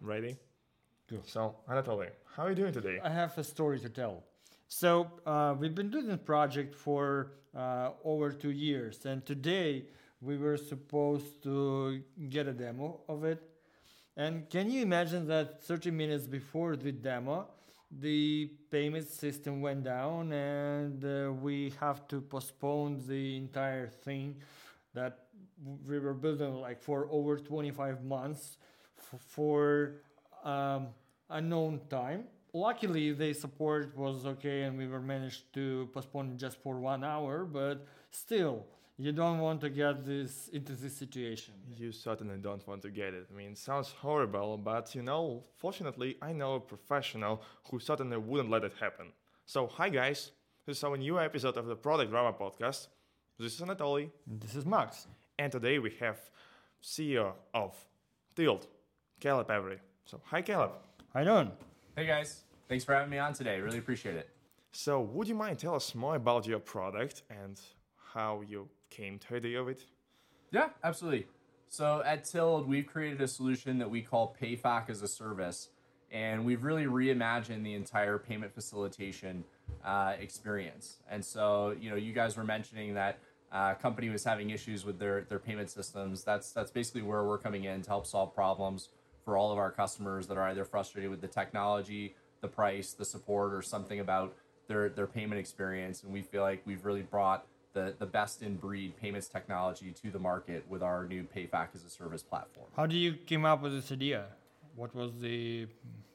Ready? Good. So, Anatoly, how are you doing today? I have a story to tell. So uh, we've been doing this project for uh, over two years, and today we were supposed to get a demo of it. And can you imagine that 30 minutes before the demo, the payment system went down, and uh, we have to postpone the entire thing that we were building like for over 25 months f- for um, unknown time luckily the support was okay and we were managed to postpone just for one hour but still you don't want to get this into this situation You certainly don't want to get it. I mean, it sounds horrible, but you know, fortunately, I know a professional who certainly wouldn't let it happen. So, hi guys, this is our new episode of the Product Drama Podcast. This is Anatoly, this is max and today we have CEO of Tilled, Caleb Avery. So, hi Caleb. i don't Hey guys, thanks for having me on today. Really appreciate it. So, would you mind tell us more about your product and how you came to the idea of it? Yeah, absolutely. So at Tilled, we've created a solution that we call PayFac as a service, and we've really reimagined the entire payment facilitation uh, experience. And so, you know, you guys were mentioning that uh, company was having issues with their their payment systems. That's that's basically where we're coming in to help solve problems for all of our customers that are either frustrated with the technology, the price, the support, or something about their their payment experience. And we feel like we've really brought the, the best in breed payments technology to the market with our new PayFac as a service platform. how do you came up with this idea what was the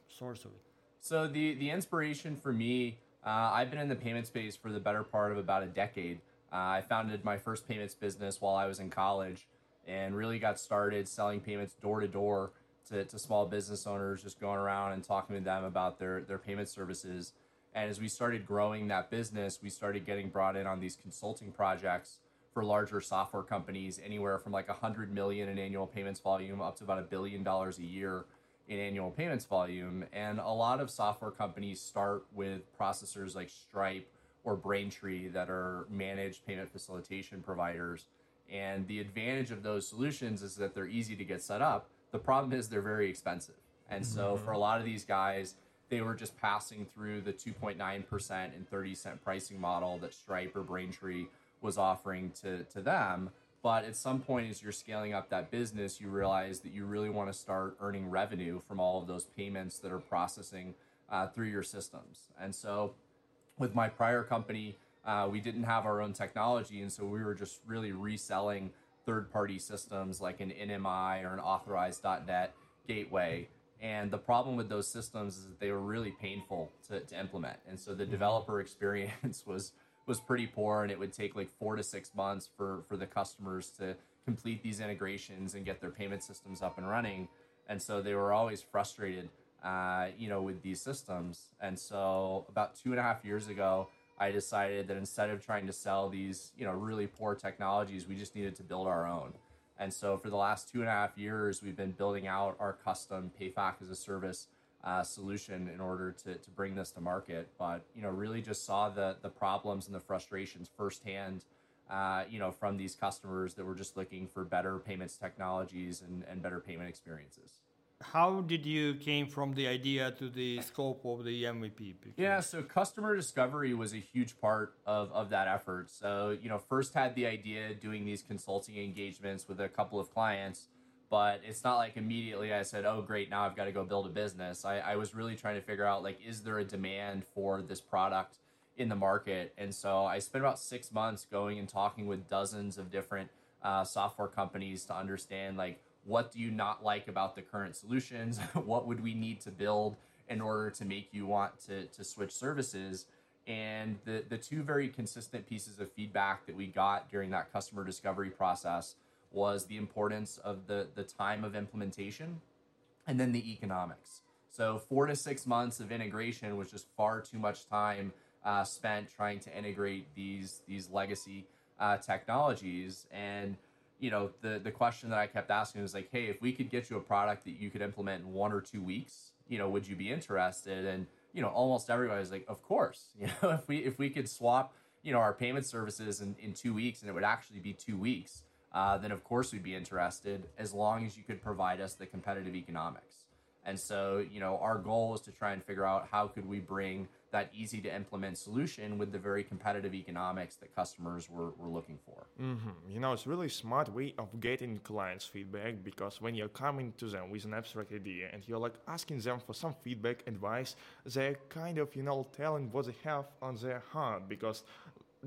source of it So the the inspiration for me, uh, I've been in the payment space for the better part of about a decade. Uh, I founded my first payments business while I was in college, and really got started selling payments door to door to to small business owners, just going around and talking to them about their their payment services. And as we started growing that business, we started getting brought in on these consulting projects for larger software companies, anywhere from like a hundred million in annual payments volume up to about a billion dollars a year in annual payments volume. And a lot of software companies start with processors like Stripe or Braintree that are managed payment facilitation providers. And the advantage of those solutions is that they're easy to get set up. The problem is they're very expensive. And so for a lot of these guys, they were just passing through the 2.9% and 30 cent pricing model that Stripe or Braintree was offering to, to them. But at some point, as you're scaling up that business, you realize that you really want to start earning revenue from all of those payments that are processing uh, through your systems. And so, with my prior company, uh, we didn't have our own technology, and so we were just really reselling third-party systems like an NMI or an Authorize.net gateway. And the problem with those systems is that they were really painful to, to implement, and so the developer experience was was pretty poor, and it would take like four to six months for for the customers to complete these integrations and get their payment systems up and running. And so they were always frustrated, uh, you know, with these systems. And so about two and a half years ago, I decided that instead of trying to sell these, you know, really poor technologies, we just needed to build our own. And so for the last two and a half years, we've been building out our custom PayFac as a service uh, solution in order to, to bring this to market. But, you know, really just saw the, the problems and the frustrations firsthand, uh, you know, from these customers that were just looking for better payments technologies and, and better payment experiences. How did you came from the idea to the scope of the mvp Because- Yeah, so customer discovery was a huge part of, of that effort. So, you know, first had the idea doing these consulting engagements with a couple of clients, but it's not like immediately I said, oh, great, now I've got to go build a business. I, I was really trying to figure out, like, is there a demand for this product in the market? And so I spent about six months going and talking with dozens of different uh, software companies to understand, like, what do you not like about the current solutions? what would we need to build in order to make you want to, to switch services? And the, the two very consistent pieces of feedback that we got during that customer discovery process was the importance of the, the time of implementation and then the economics. So four to six months of integration was just far too much time uh, spent trying to integrate these these legacy uh, technologies. And you know, the the question that I kept asking was like, hey, if we could get you a product that you could implement in one or two weeks, you know, would you be interested? And you know, almost everybody was like, of course. You know, if we if we could swap, you know, our payment services in, in two weeks and it would actually be two weeks, uh, then of course we'd be interested as long as you could provide us the competitive economics. And so, you know, our goal was to try and figure out how could we bring that easy to implement solution with the very competitive economics that customers were, were looking for. Mm-hmm. You know, it's really smart way of getting clients' feedback because when you're coming to them with an abstract idea and you're like asking them for some feedback, advice, they're kind of, you know, telling what they have on their heart because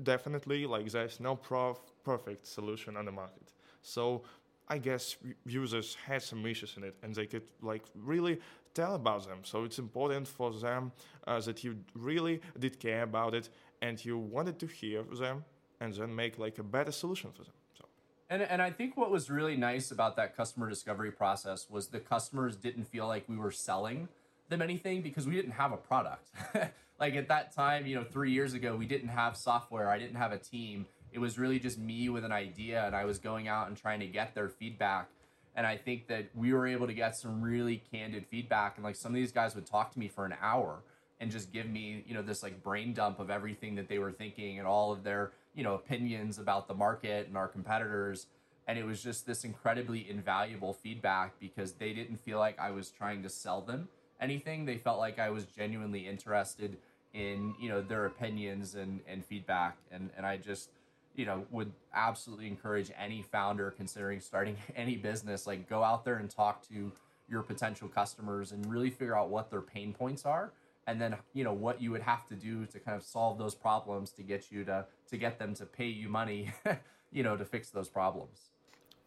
definitely, like, there's no prof- perfect solution on the market. So I guess users had some issues in it, and they could like really tell about them. So it's important for them uh, that you really did care about it, and you wanted to hear them, and then make like a better solution for them. So. And, and I think what was really nice about that customer discovery process was the customers didn't feel like we were selling them anything because we didn't have a product. like at that time, you know, three years ago, we didn't have software. I didn't have a team it was really just me with an idea and I was going out and trying to get their feedback. And I think that we were able to get some really candid feedback. And like some of these guys would talk to me for an hour and just give me, you know, this like brain dump of everything that they were thinking and all of their, you know, opinions about the market and our competitors. And it was just this incredibly invaluable feedback because they didn't feel like I was trying to sell them anything. They felt like I was genuinely interested in, you know, their opinions and, and feedback. And, and I just, you know would absolutely encourage any founder considering starting any business like go out there and talk to your potential customers and really figure out what their pain points are and then you know what you would have to do to kind of solve those problems to get you to to get them to pay you money you know to fix those problems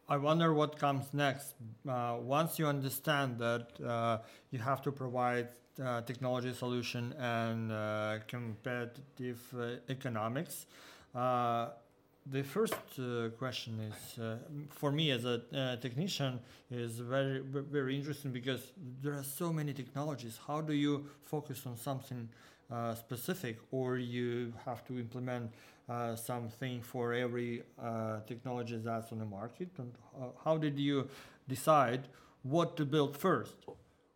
I wonder what comes next. Uh, once you understand that uh, you have to provide uh, technology solution and uh, competitive uh, economics, uh, the first uh, question is uh, for me as a uh, technician is very very interesting because there are so many technologies. How do you focus on something uh, specific or you have to implement uh, something for every uh, technology that's on the market? And how did you decide what to build first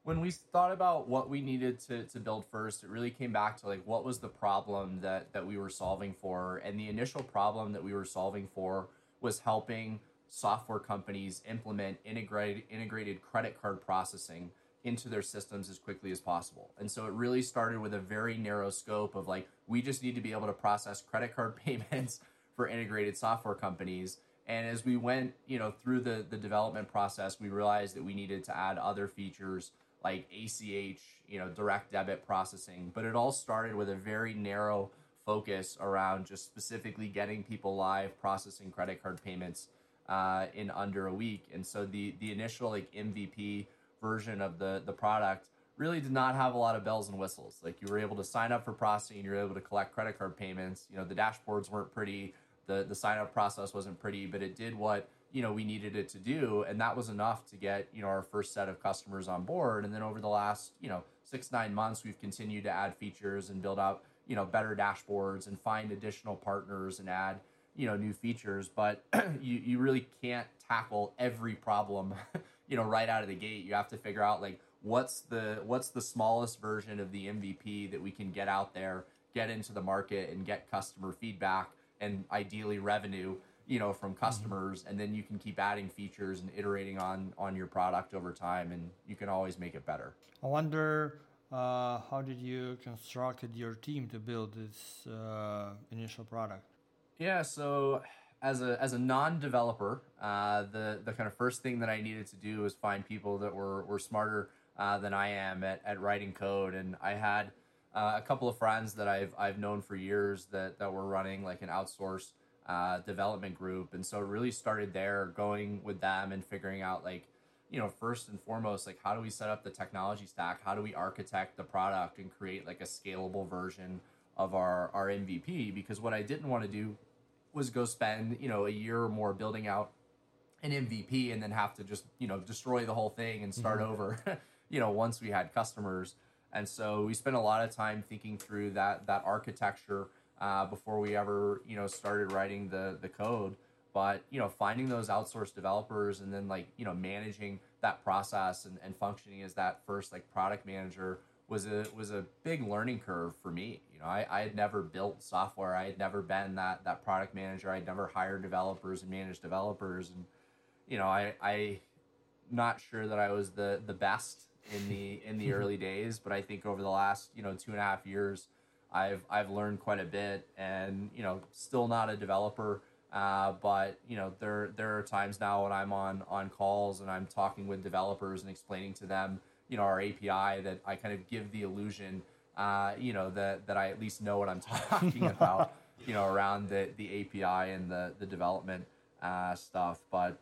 when we thought about what we needed to, to build first, it really came back to like what was the problem that that we were solving for. And the initial problem that we were solving for was helping software companies implement integrated integrated credit card processing into their systems as quickly as possible. And so it really started with a very narrow scope of like we just need to be able to process credit card payments for integrated software companies. And as we went, you know, through the the development process, we realized that we needed to add other features like ACH, you know, direct debit processing. But it all started with a very narrow focus around just specifically getting people live processing credit card payments uh, in under a week. And so the the initial like MVP version of the the product really did not have a lot of bells and whistles. Like you were able to sign up for processing, you were able to collect credit card payments. You know, the dashboards weren't pretty, the the sign up process wasn't pretty, but it did what you know we needed it to do and that was enough to get you know our first set of customers on board. And then over the last you know six nine months we've continued to add features and build out you know better dashboards and find additional partners and add you know new features. But you, you really can't tackle every problem you know right out of the gate. You have to figure out like what's the what's the smallest version of the mvp that we can get out there get into the market and get customer feedback and ideally revenue you know from mm-hmm. customers mm-hmm. and then you can keep adding features and iterating on on your product over time and you can always make it better i wonder uh, how did you constructed your team to build this uh, initial product yeah so as a as a non-developer uh, the the kind of first thing that i needed to do was find people that were were smarter uh, than i am at, at writing code and i had uh, a couple of friends that I've I've known for years that that were running like an outsource uh, development group, and so really started there, going with them and figuring out like, you know, first and foremost, like how do we set up the technology stack? How do we architect the product and create like a scalable version of our our MVP? Because what I didn't want to do was go spend you know a year or more building out an MVP and then have to just you know destroy the whole thing and start mm-hmm. over. you know, once we had customers, and so we spent a lot of time thinking through that that architecture uh, before we ever you know started writing the the code. But you know finding those outsourced developers and then like you know managing that process and, and functioning as that first like product manager was a was a big learning curve for me. You know I, I had never built software. I had never been that that product manager. I'd never hired developers and managed developers. And you know i i not sure that i was the the best in the in the early days, but I think over the last you know two and a half years, I've I've learned quite a bit, and you know still not a developer. Uh, but you know there there are times now when I'm on on calls and I'm talking with developers and explaining to them you know our API that I kind of give the illusion uh, you know that that I at least know what I'm talking about you know around the the API and the the development uh, stuff. But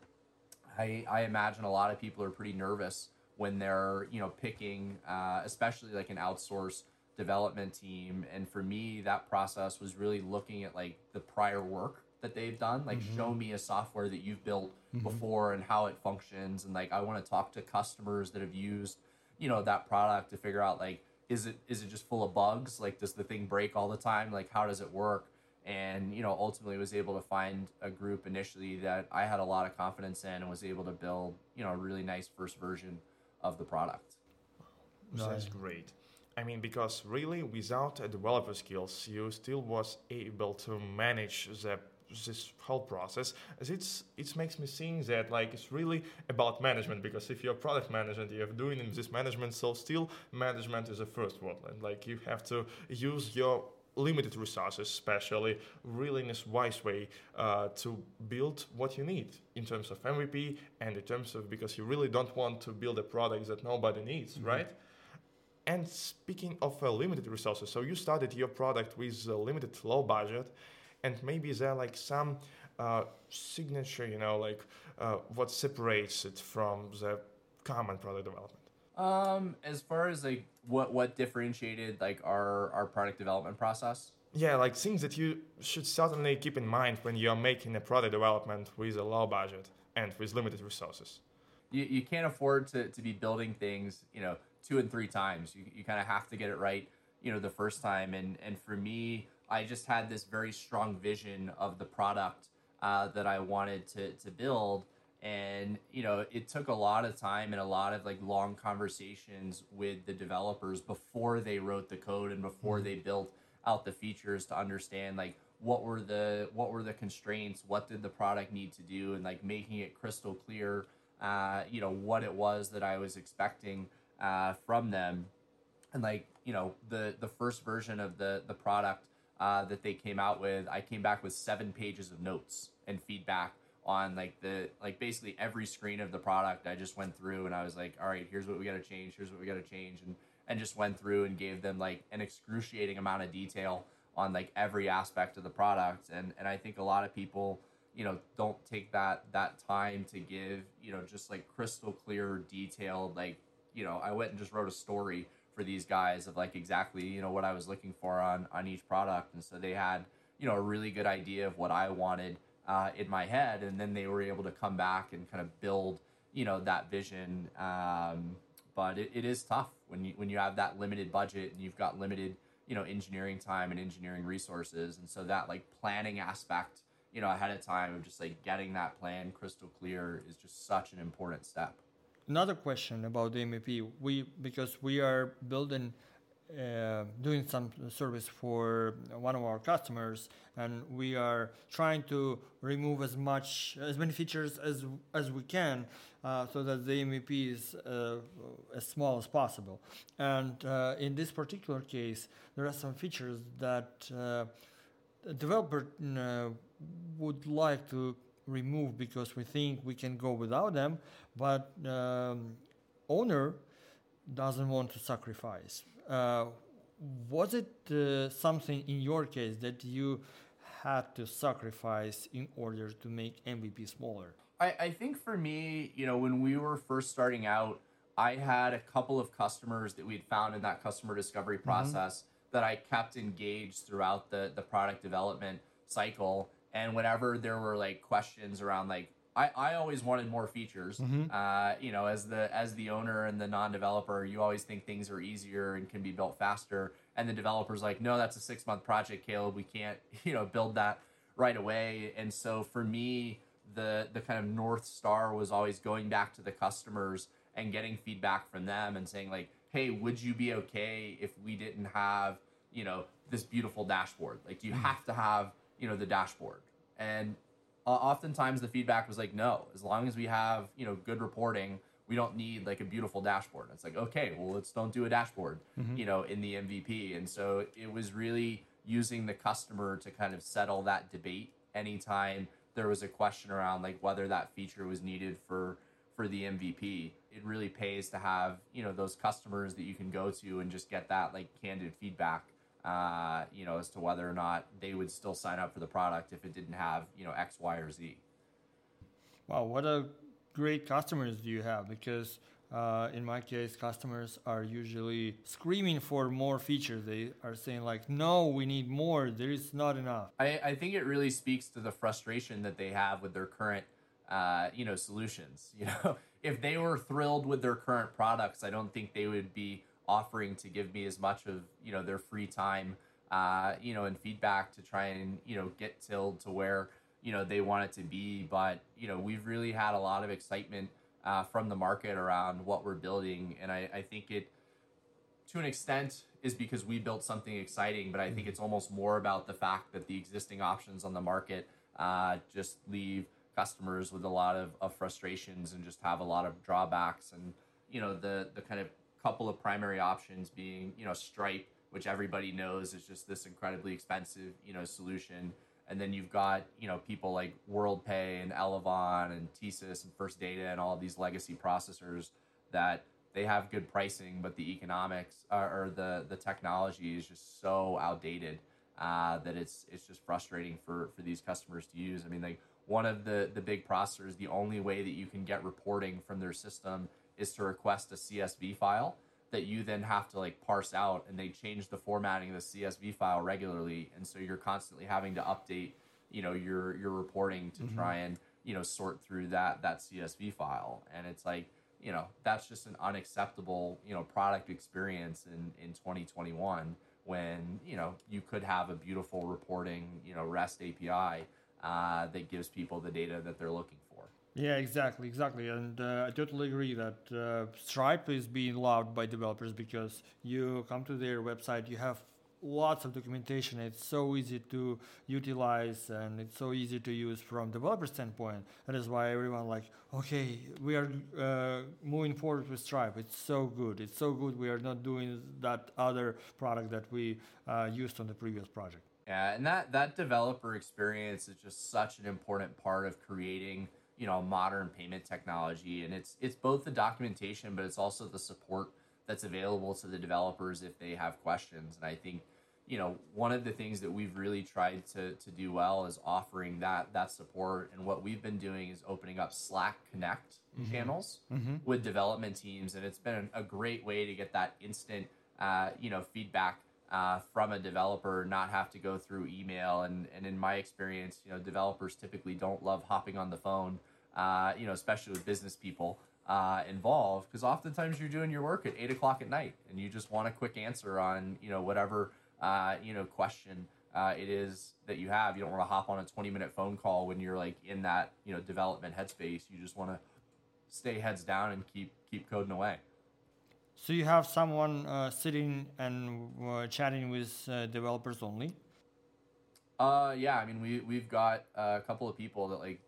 I I imagine a lot of people are pretty nervous when they're you know picking uh, especially like an outsource development team and for me that process was really looking at like the prior work that they've done like mm-hmm. show me a software that you've built mm-hmm. before and how it functions and like i want to talk to customers that have used you know that product to figure out like is it is it just full of bugs? Like does the thing break all the time? Like how does it work? And you know ultimately was able to find a group initially that i had a lot of confidence in and was able to build you know a really nice first version of the product. That's great I mean, because really, without developer skills, you still was able to manage the this whole process. As it's it makes me think that like it's really about management because if you're product management you're doing this management so still management is the first word. And like you have to use your limited resources especially really in this wise way uh, to build what you need in terms of mvp and in terms of because you really don't want to build a product that nobody needs mm-hmm. right and speaking of uh, limited resources, so you started your product with a limited low budget, and maybe is there like some uh, signature, you know, like uh, what separates it from the common product development? Um, as far as like what what differentiated like our our product development process. Yeah, like things that you should certainly keep in mind when you're making a product development with a low budget and with limited resources. You, you can't afford to, to be building things, you know, two and three times. You, you kind of have to get it right, you know, the first time. And, and for me, I just had this very strong vision of the product uh, that I wanted to, to build. And, you know, it took a lot of time and a lot of like long conversations with the developers before they wrote the code and before mm-hmm. they built out the features to understand like what were the what were the constraints what did the product need to do and like making it crystal clear uh, you know what it was that i was expecting uh, from them, and like you know the the first version of the the product uh, that they came out with, I came back with seven pages of notes and feedback on like the like basically every screen of the product. I just went through and I was like, all right, here's what we got to change. Here's what we got to change, and and just went through and gave them like an excruciating amount of detail on like every aspect of the product. And and I think a lot of people you know don't take that that time to give you know just like crystal clear detailed like you know, I went and just wrote a story for these guys of like exactly, you know, what I was looking for on on each product. And so they had, you know, a really good idea of what I wanted uh, in my head, and then they were able to come back and kind of build, you know, that vision. Um, but it, it is tough when you when you have that limited budget and you've got limited, you know, engineering time and engineering resources, and so that like planning aspect, you know, ahead of time of just like getting that plan crystal clear is just such an important step another question about the MVP. We because we are building, uh, doing some service for one of our customers, and we are trying to remove as much as many features as as we can, uh, so that the MVP is uh, as small as possible. And uh, in this particular case, there are some features that uh, the developer uh, would like to remove because we think we can go without them, but um, owner doesn't want to sacrifice. Uh, was it uh, something in your case that you had to sacrifice in order to make MVP smaller? I, I think for me, you know, when we were first starting out, I had a couple of customers that we'd found in that customer discovery mm-hmm. process mm-hmm. that I kept engaged throughout the, the product development cycle and whenever there were like questions around like I, I always wanted more features. Mm-hmm. Uh, you know, as the as the owner and the non-developer, you always think things are easier and can be built faster. And the developer's like, no, that's a six month project, Caleb. We can't, you know, build that right away. And so for me, the the kind of north star was always going back to the customers and getting feedback from them and saying like, hey, would you be okay if we didn't have, you know, this beautiful dashboard? Like, you mm-hmm. have to have you know the dashboard and uh, oftentimes the feedback was like no as long as we have you know good reporting we don't need like a beautiful dashboard. It's like, okay, well, let's don't do a dashboard, you know, in the MVP. And so it was really using the customer to kind of settle that debate anytime there was a question around like whether that feature was needed for for the MVP. It really pays to have you know those customers that you can go to and just get that like candid feedback. Uh, you know, as to whether or not they would still sign up for the product if it didn't have you know X, Y, or Z. Wow, what a great customers do you have? Because uh, in my case, customers are usually screaming for more features. They are saying like, "No, we need more. There is not enough." I, I think it really speaks to the frustration that they have with their current, uh, you know, solutions. You know, if they were thrilled with their current products, I don't think they would be offering to give me as much of you know their free time, uh, you know, and feedback to try and you know get tilled to where you know they want it to be. But you know, we've really had a lot of excitement uh, from the market around what we're building, and I, I think it to an extent is because we built something exciting, but I think it's almost more about the fact that the existing options on the market uh, just leave customers with a lot of, of frustrations and just have a lot of drawbacks. And, you know, the, the kind of couple of primary options being, you know, Stripe, which everybody knows is just this incredibly expensive, you know, solution. And then you've got, you know, people like WorldPay and Elavon and TSYS and First Data and all these legacy processors that they have good pricing, but the economics uh, or the the technology is just so outdated uh, that it's it's just frustrating for for these customers to use. I mean, like one of the the big processors, the only way that you can get reporting from their system is to request a CSV file that you then have to like parse out, and they change the formatting of the CSV file regularly, and so you're constantly having to update, you know, your your reporting to try and you know sort through that that CSV file, and it's like you know that's just an unacceptable you know product experience in in 2021 when you know you could have a beautiful reporting you know REST API uh, that gives people the data that they're looking for. Yeah, exactly, exactly, and uh, I totally agree that uh, Stripe is being loved by developers because you come to their website, you have lots of documentation. It's so easy to utilize and it's so easy to use from developer standpoint. That is why everyone like, okay, we are uh, moving forward with Stripe. It's so good. It's so good. We are not doing that other product that we uh, used on the previous project. Yeah, and that that developer experience is just such an important part of creating, you know, modern payment technology. And it's it's both the documentation but it's also the support that's available to the developers if they have questions. And I think, you know, one of the things that we've really tried to to do well is offering that that support. And what we've been doing is opening up Slack Connect channels with development teams. And it's been a great way to get that instant uh, you know, feedback uh, from a developer, not have to go through email. And, and in my experience, you know, developers typically don't love hopping on the phone, uh, you know, especially with business people uh, involved, because oftentimes you're doing your work at eight o'clock at night and you just want a quick answer on, you know, whatever, uh, you know, question uh, it is that you have. You don't want to hop on a 20 minute phone call when you're like in that, you know, development headspace. You just want to stay heads down and keep, keep coding away. So you have someone uh, sitting and uh, chatting with uh, developers only. Uh, yeah, I mean, we we've got a couple of people that like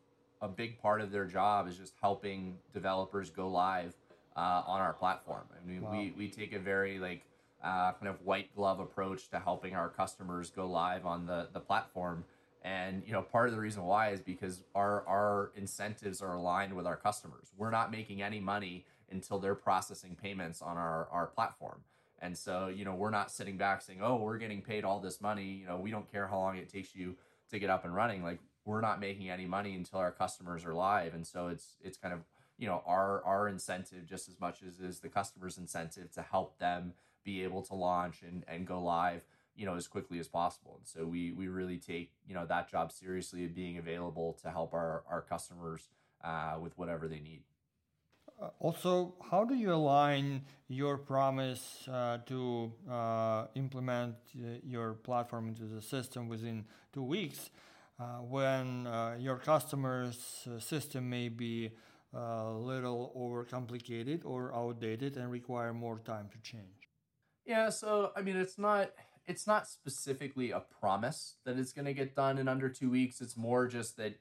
a big part of their job is just helping developers go live uh, on our platform. I mean, Wow. we we take a very like uh, kind of white glove approach to helping our customers go live on the the platform. And you know, part of the reason why is because our our incentives are aligned with our customers. We're not making any money until they're processing payments on our our platform. And so, you know, we're not sitting back saying, "Oh, we're getting paid all this money." You know, we don't care how long it takes you to get up and running. Like, we're not making any money until our customers are live. And so, it's it's kind of you know our our incentive just as much as is the customer's incentive to help them be able to launch and and go live you know as quickly as possible and so we we really take you know that job seriously of being available to help our our customers uh, with whatever they need also, how do you align your promise uh, to uh, implement uh, your platform into the system within two weeks uh, when uh, your customer's uh, system may be a little overcomplicated or outdated and require more time to change? Yeah, so I mean, it's not it's not specifically a promise that it's going to get done in under two weeks. It's more just that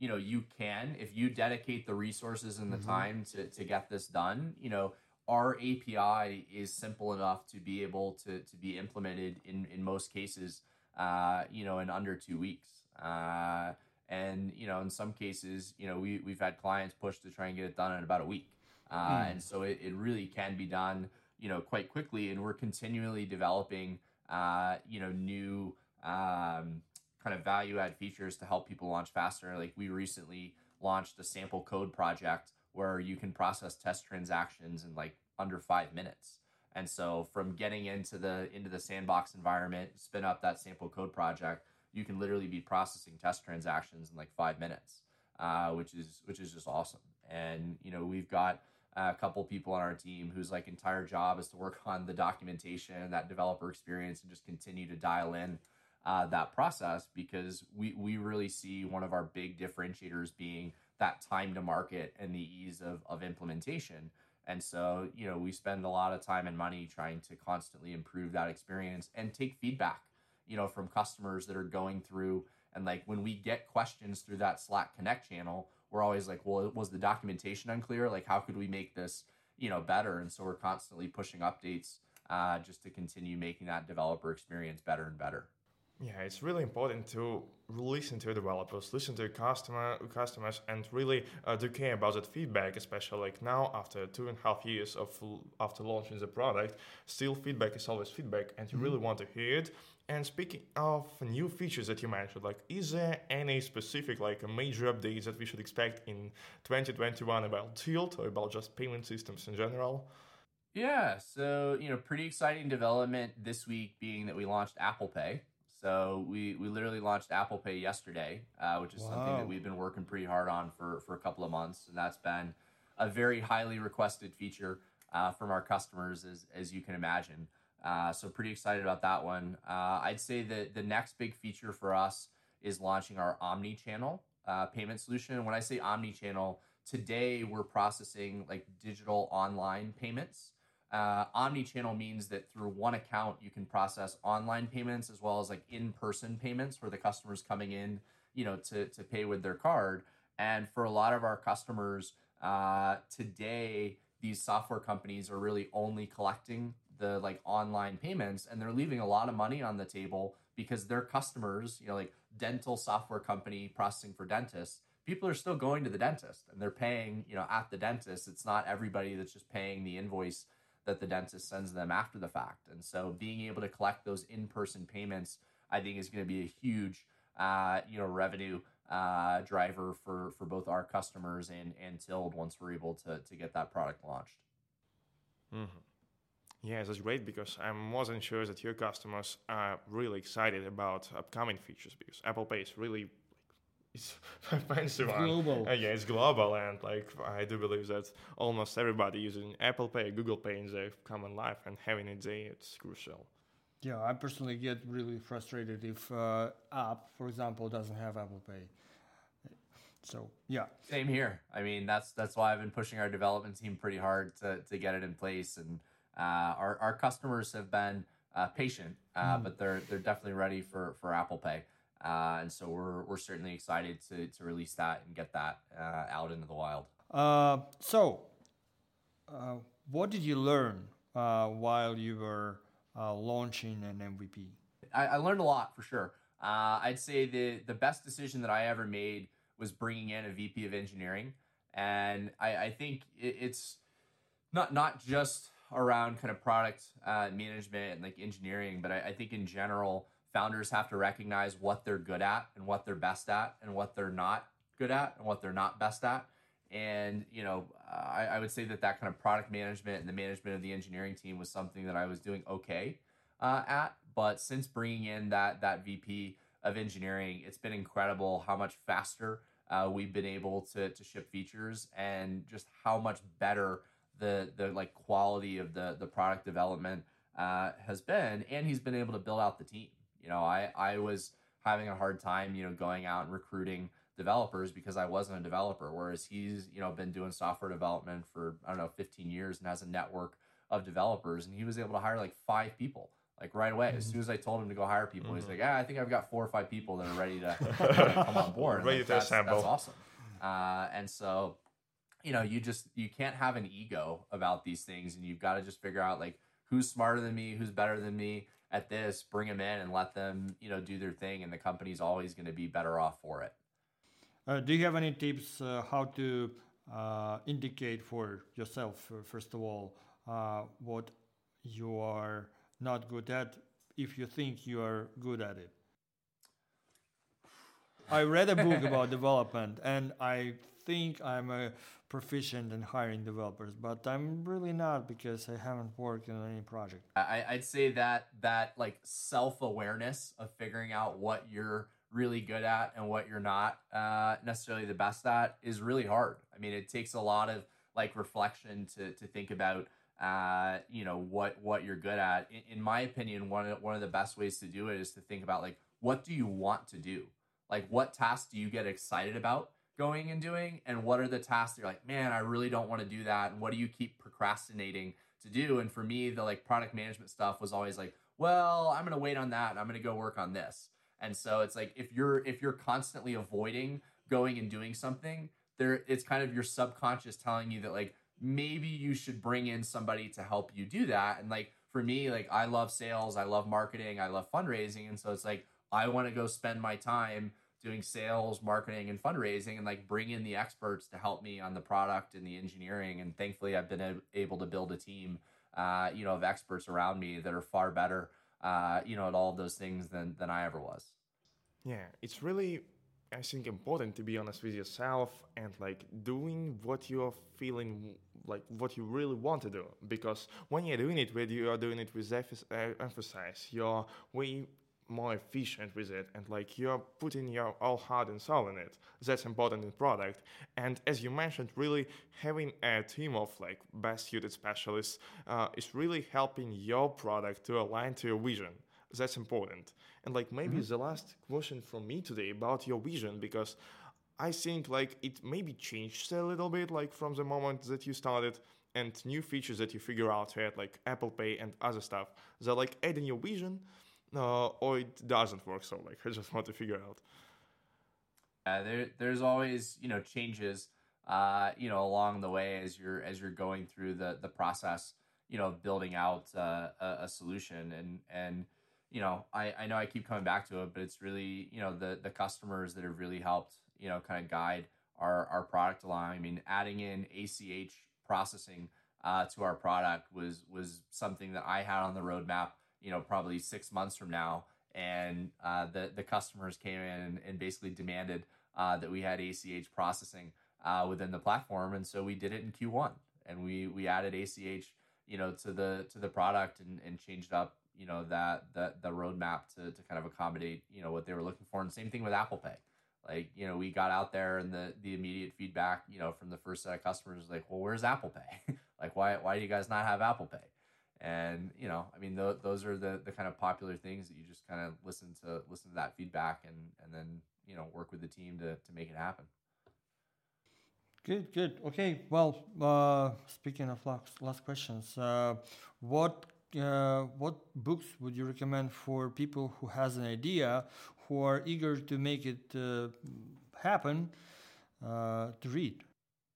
you know you can if you dedicate the resources and the Mhm. time to, to get this done you know our api is simple enough to be able to, to be implemented in, in most cases uh, you know in under two weeks uh, and you know in some cases you know we, we've had clients push to try and get it done in about a week uh, Hmm. and so it, it really can be done you know quite quickly and we're continually developing uh, you know new um, kind of value add features to help people launch faster. Like we recently launched a sample code project where you can process test transactions in like under five minutes. And so from getting into the into the sandbox environment spin up that sample code project you can literally be processing test transactions in like five minutes uh, which is which is just awesome. And you know we've got a couple people on our team whose like entire job is to work on the documentation that developer experience and just continue to dial in uh, that process because we we really see one of our big differentiators being that time to market and the ease of, of implementation. And so you know we spend a lot of time and money trying to constantly improve that experience and take feedback you know from customers that are going through. And like when we get questions through that slack connect channel we're always like well was the documentation unclear? Like how could we make this you know better? And so we're constantly pushing updates uh, just to continue making that developer experience better and better Yeah, it's really important to listen to developers, listen to customer customers, and really uh, do care about that feedback. Especially like now, after two and a half years of after launching the product, still feedback is always feedback, and you really want to hear it. And speaking of new features that you mentioned, like, is there any specific like major updates that we should expect in 2021 about Tilled or about just payment systems in general? Yeah, so you know, pretty exciting development this week being that we launched Apple Pay. So we we literally launched Apple Pay yesterday, uh, which is something that we've been working pretty hard on for for a couple of months, and that's been a very highly requested feature uh, from our customers, as as you can imagine. Uh, so pretty excited about that one. Uh, I'd say that the next big feature for us is launching our omni-channel uh, payment solution. And when I say omni-channel, today we're processing like digital online payments. Uh, omni-channel means that through one account you can process online payments as well as like in-person payments where the customer's coming in, you know, to to pay with their card. And for a lot of our customers uh, today, these software companies are really only collecting the like online payments, and they're leaving a lot of money on the table because their customers, you know, like dental software company processing for dentists, people are still going to the dentist and they're paying, you know, at the dentist. It's not everybody that's just paying the invoice that the dentist sends them after the fact. And so being able to collect those in-person payments, I think is going to be a huge, uh, you know, revenue uh, driver for for both our customers and and Tilled once we're able to to get that product launched. hmm Yes, that's great because I wasn't sure that your customers are really excited about upcoming features because Apple Pay is really it's a fancy It's global. Uh, yeah, it's global, and like I do believe that almost everybody using Apple Pay, Google Pay in their common life, and having it there, it's crucial. Yeah, I personally get really frustrated if uh, app, for example, doesn't have Apple Pay. So yeah, Same here. I mean, that's that's why I've been pushing our development team pretty hard to to get it in place, and uh, our our customers have been uh, patient, uh, Mm. but they're they're definitely ready for for Apple Pay, uh, and so we're we're certainly excited to to release that and get that uh, out into the wild. Uh, so, uh, what did you learn uh, while you were uh, launching an MVP? I, I learned a lot for sure. Uh, I'd say the the best decision that I ever made was bringing in a VP of engineering, and I, I think it, it's not not just around kind of product uh, management and like engineering, but I, I think in general, founders have to recognize what they're good at and what they're best at, and what they're not good at and what they're not best at. And you know, I, I would say that that kind of product management and the management of the engineering team was something that I was doing okay uh, at. But since bringing in that that VP of engineering, it's been incredible how much faster uh, we've been able to to ship features and just how much better the the like quality of the the product development uh, has been. And he's been able to build out the team. You know, I I was having a hard time, you know, going out and recruiting developers because I wasn't a developer. Whereas he's, you know, been doing software development for I don't know 15 years and has a network of developers, and he was able to hire like five people like right away. As Mm-hmm. soon as I told him to go hire people, he's like, "Yeah, I think I've got four or five people that are ready to, come on board." Ready Like, to that's. That's awesome. Uh, and so, you know, you just you can't have an ego about these things, and you've got to just figure out like who's smarter than me, who's better than me at this. Bring them in and let them, you know, do their thing, and the company's always going to be better off for it. Uh, do you have any tips uh, how to uh, indicate for yourself, uh, first of all, uh, what you are not good at if you think you are good at it? I read a book about development and I think I'm a proficient in hiring developers, but I'm really not because I haven't worked on any project. I, I'd say that that like self awareness of figuring out what you're really good at and what you're not uh, necessarily the best at is really hard. I mean, it takes a lot of like reflection to to think about uh, you know what what you're good at. In, in my opinion, one of one of the best ways to do it is to think about like what do you want to do, like what tasks do you get excited about going and doing, and what are the tasks you're like, man, I really don't want to do that, and what do you keep procrastinating to do. And for me, the like product management stuff was always like, well, I'm gonna wait on that I'm gonna go work on this. And so it's like if you're if you're constantly avoiding going and doing something, there it's kind of your subconscious telling you that like maybe you should bring in somebody to help you do that. And like for me, like I love sales, I love marketing, I love fundraising. And so it's like I want to go spend my time doing sales, marketing, and fundraising, and like bring in the experts to help me on the product and the engineering. And thankfully, I've been able to build a team, uh, you know, of experts around me that are far better, uh, you know, at all of those things than than I ever was. Yeah, it's really, I think, important to be honest with yourself and like doing what you're feeling like what you really want to do. Because when you're doing it with you are doing it with emphasis, you're way more efficient with it and like you're putting your all heart and soul in it. That's important in product. And as you mentioned, really having a team of like best suited specialists uh, is really helping your product to align to your vision that's important. And like maybe the last question from me today about your vision because I think like it maybe changed a little bit like from the moment that you started and new features that you figure out add like Apple Pay and other stuff. They're like adding your vision uh, or it doesn't work. So like I just want to figure out. Uh, there, there's always you know changes, uh, you know, along the way as you're as you're going through the the process, you know, building out uh, a, a solution and and you know, I, I know I keep coming back to it, but it's really, you know, the the customers that have really helped, you know, kind of guide our our product along. I mean, adding in ACH processing uh, to our product was was something that I had on the roadmap, you know, probably six months from now, and uh, the the customers came in and, basically demanded uh, that we had ACH processing uh, within the platform, and so we did it in Q1, and we we added ACH, you know, to the to the product and, and changed up you know that that the roadmap to, to kind of accommodate you know what they were looking for. And same thing with apple pay. Like you know we got out there and the the immediate feedback you know from the first set of customers was like well where's apple pay? Like why why do you guys not have apple pay and you know i mean th- those are the the kind of popular things that you just kind of listen to listen to that feedback and and then you know work with the team to to make it happen Good, good. Okay, well, uh, speaking of last, last questions, uh, what uh, what books would you recommend for people who has an idea, who are eager to make it uh, happen, uh, to read?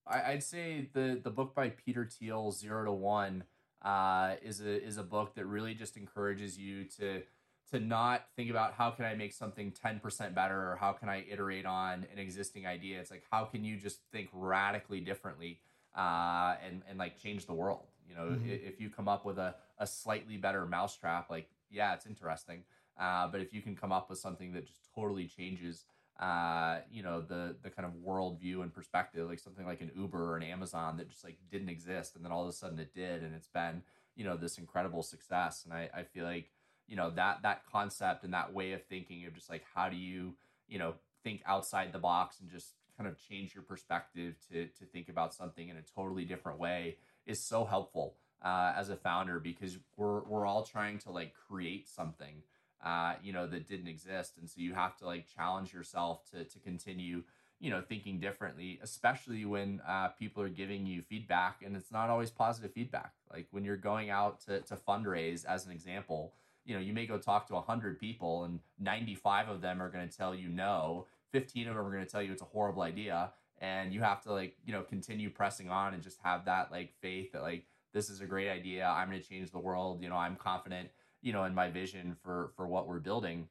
I, I'd say the the book by Peter Thiel, Zero to One, uh, is a is a book that really just encourages you to to not think about how can I make something ten percent better or how can I iterate on an existing idea. It's like how can you just think radically differently uh, and and like change the world. You know, Mhm. if you come up with a a slightly better mousetrap, like yeah, it's interesting. Uh, but if you can come up with something that just totally changes uh, you know, the the kind of worldview and perspective, like something like an Uber or an Amazon that just like didn't exist, and then all of a sudden it did, and it's been you know this incredible success. And I, I feel like you know that that concept and that way of thinking of just like how do you you know think outside the box and just kind of change your perspective to to think about something in a totally different way is so helpful uh, as a founder because we're we're all trying to like create something uh, you know, that didn't exist. And so you have to like challenge yourself to, to continue, you know, thinking differently, especially when uh, people are giving you feedback and it's not always positive feedback. Like when you're going out to, to fundraise, as an example, you know, you may go talk to 100 people and 95 of them are going to tell you no, 15 of them are going to tell you it's a horrible idea. And you have to like, you know, continue pressing on and just have that like faith that like, this is a great idea. I'm going to change the world. You know, I'm confident, you know, in my vision for, for what we're building.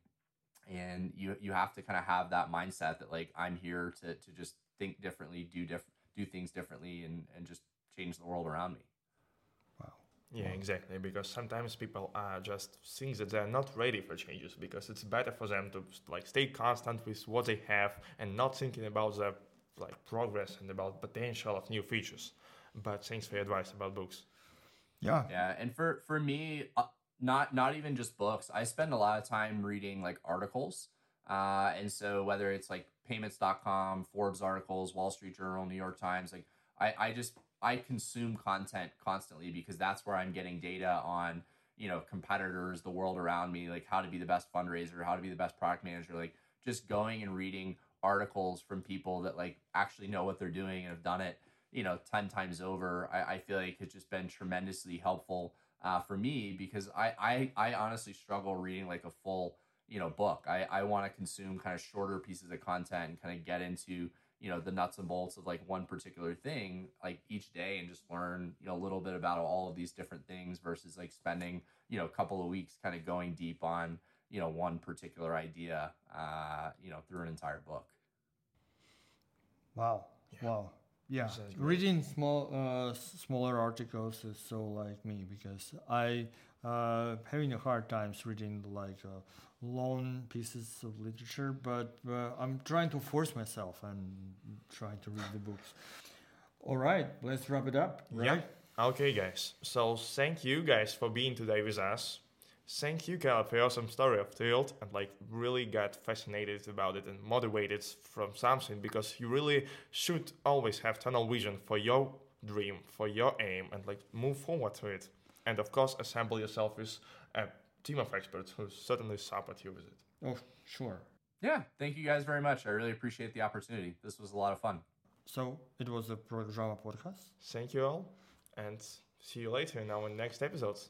And you, you have to kind of have that mindset that like, I'm here to, to just think differently, do different, do things differently and, and just change the world around me. Wow. Yeah, exactly. Because sometimes people are just think that they're not ready for changes because it's better for them to like stay constant with what they have and not thinking about the like progress and about potential of new features. But thanks for your advice about books. Yeah. Yeah, and for for me, uh, not not even just books. I spend a lot of time reading like articles. Uh, and so whether it's like PYMNTS.com, Forbes articles, Wall Street Journal, New York Times, like I, I just I consume content constantly because that's where I'm getting data on, you know, competitors, the world around me, like how to be the best fundraiser, how to be the best product manager, like just going and reading articles from people that like actually know what they're doing and have done it, you know, 10 times over. I, I feel like it's just been tremendously helpful uh, for me because I, I, I honestly struggle reading like a full, you know, book. I, I want to consume kind of shorter pieces of content and kind of get into, you know the nuts and bolts of like one particular thing like each day and just learn you know a little bit about all of these different things versus like spending you know a couple of weeks kind of going deep on you know one particular idea uh you know through an entire book wow yeah. wow yeah reading small uh smaller articles is so like me because i uh having a hard times reading like uh, long pieces of literature, but uh, I'm trying to force myself and trying to read the books. All right, let's wrap it up. Right? Yeah. Okay, guys. So thank you guys for being today with us. Thank you, Caleb, for your awesome story of Tilled and like really got fascinated about it and motivated from something because you really should always have tunnel vision for your dream, for your aim, and like move forward to it. And of course, assemble yourself with a team of experts who certainly support you with it. Oh, sure. Yeah, thank you guys very much. I really appreciate the opportunity. This was a lot of fun. So it was the Product Drama podcast. Thank you all, and see you later in our next episodes.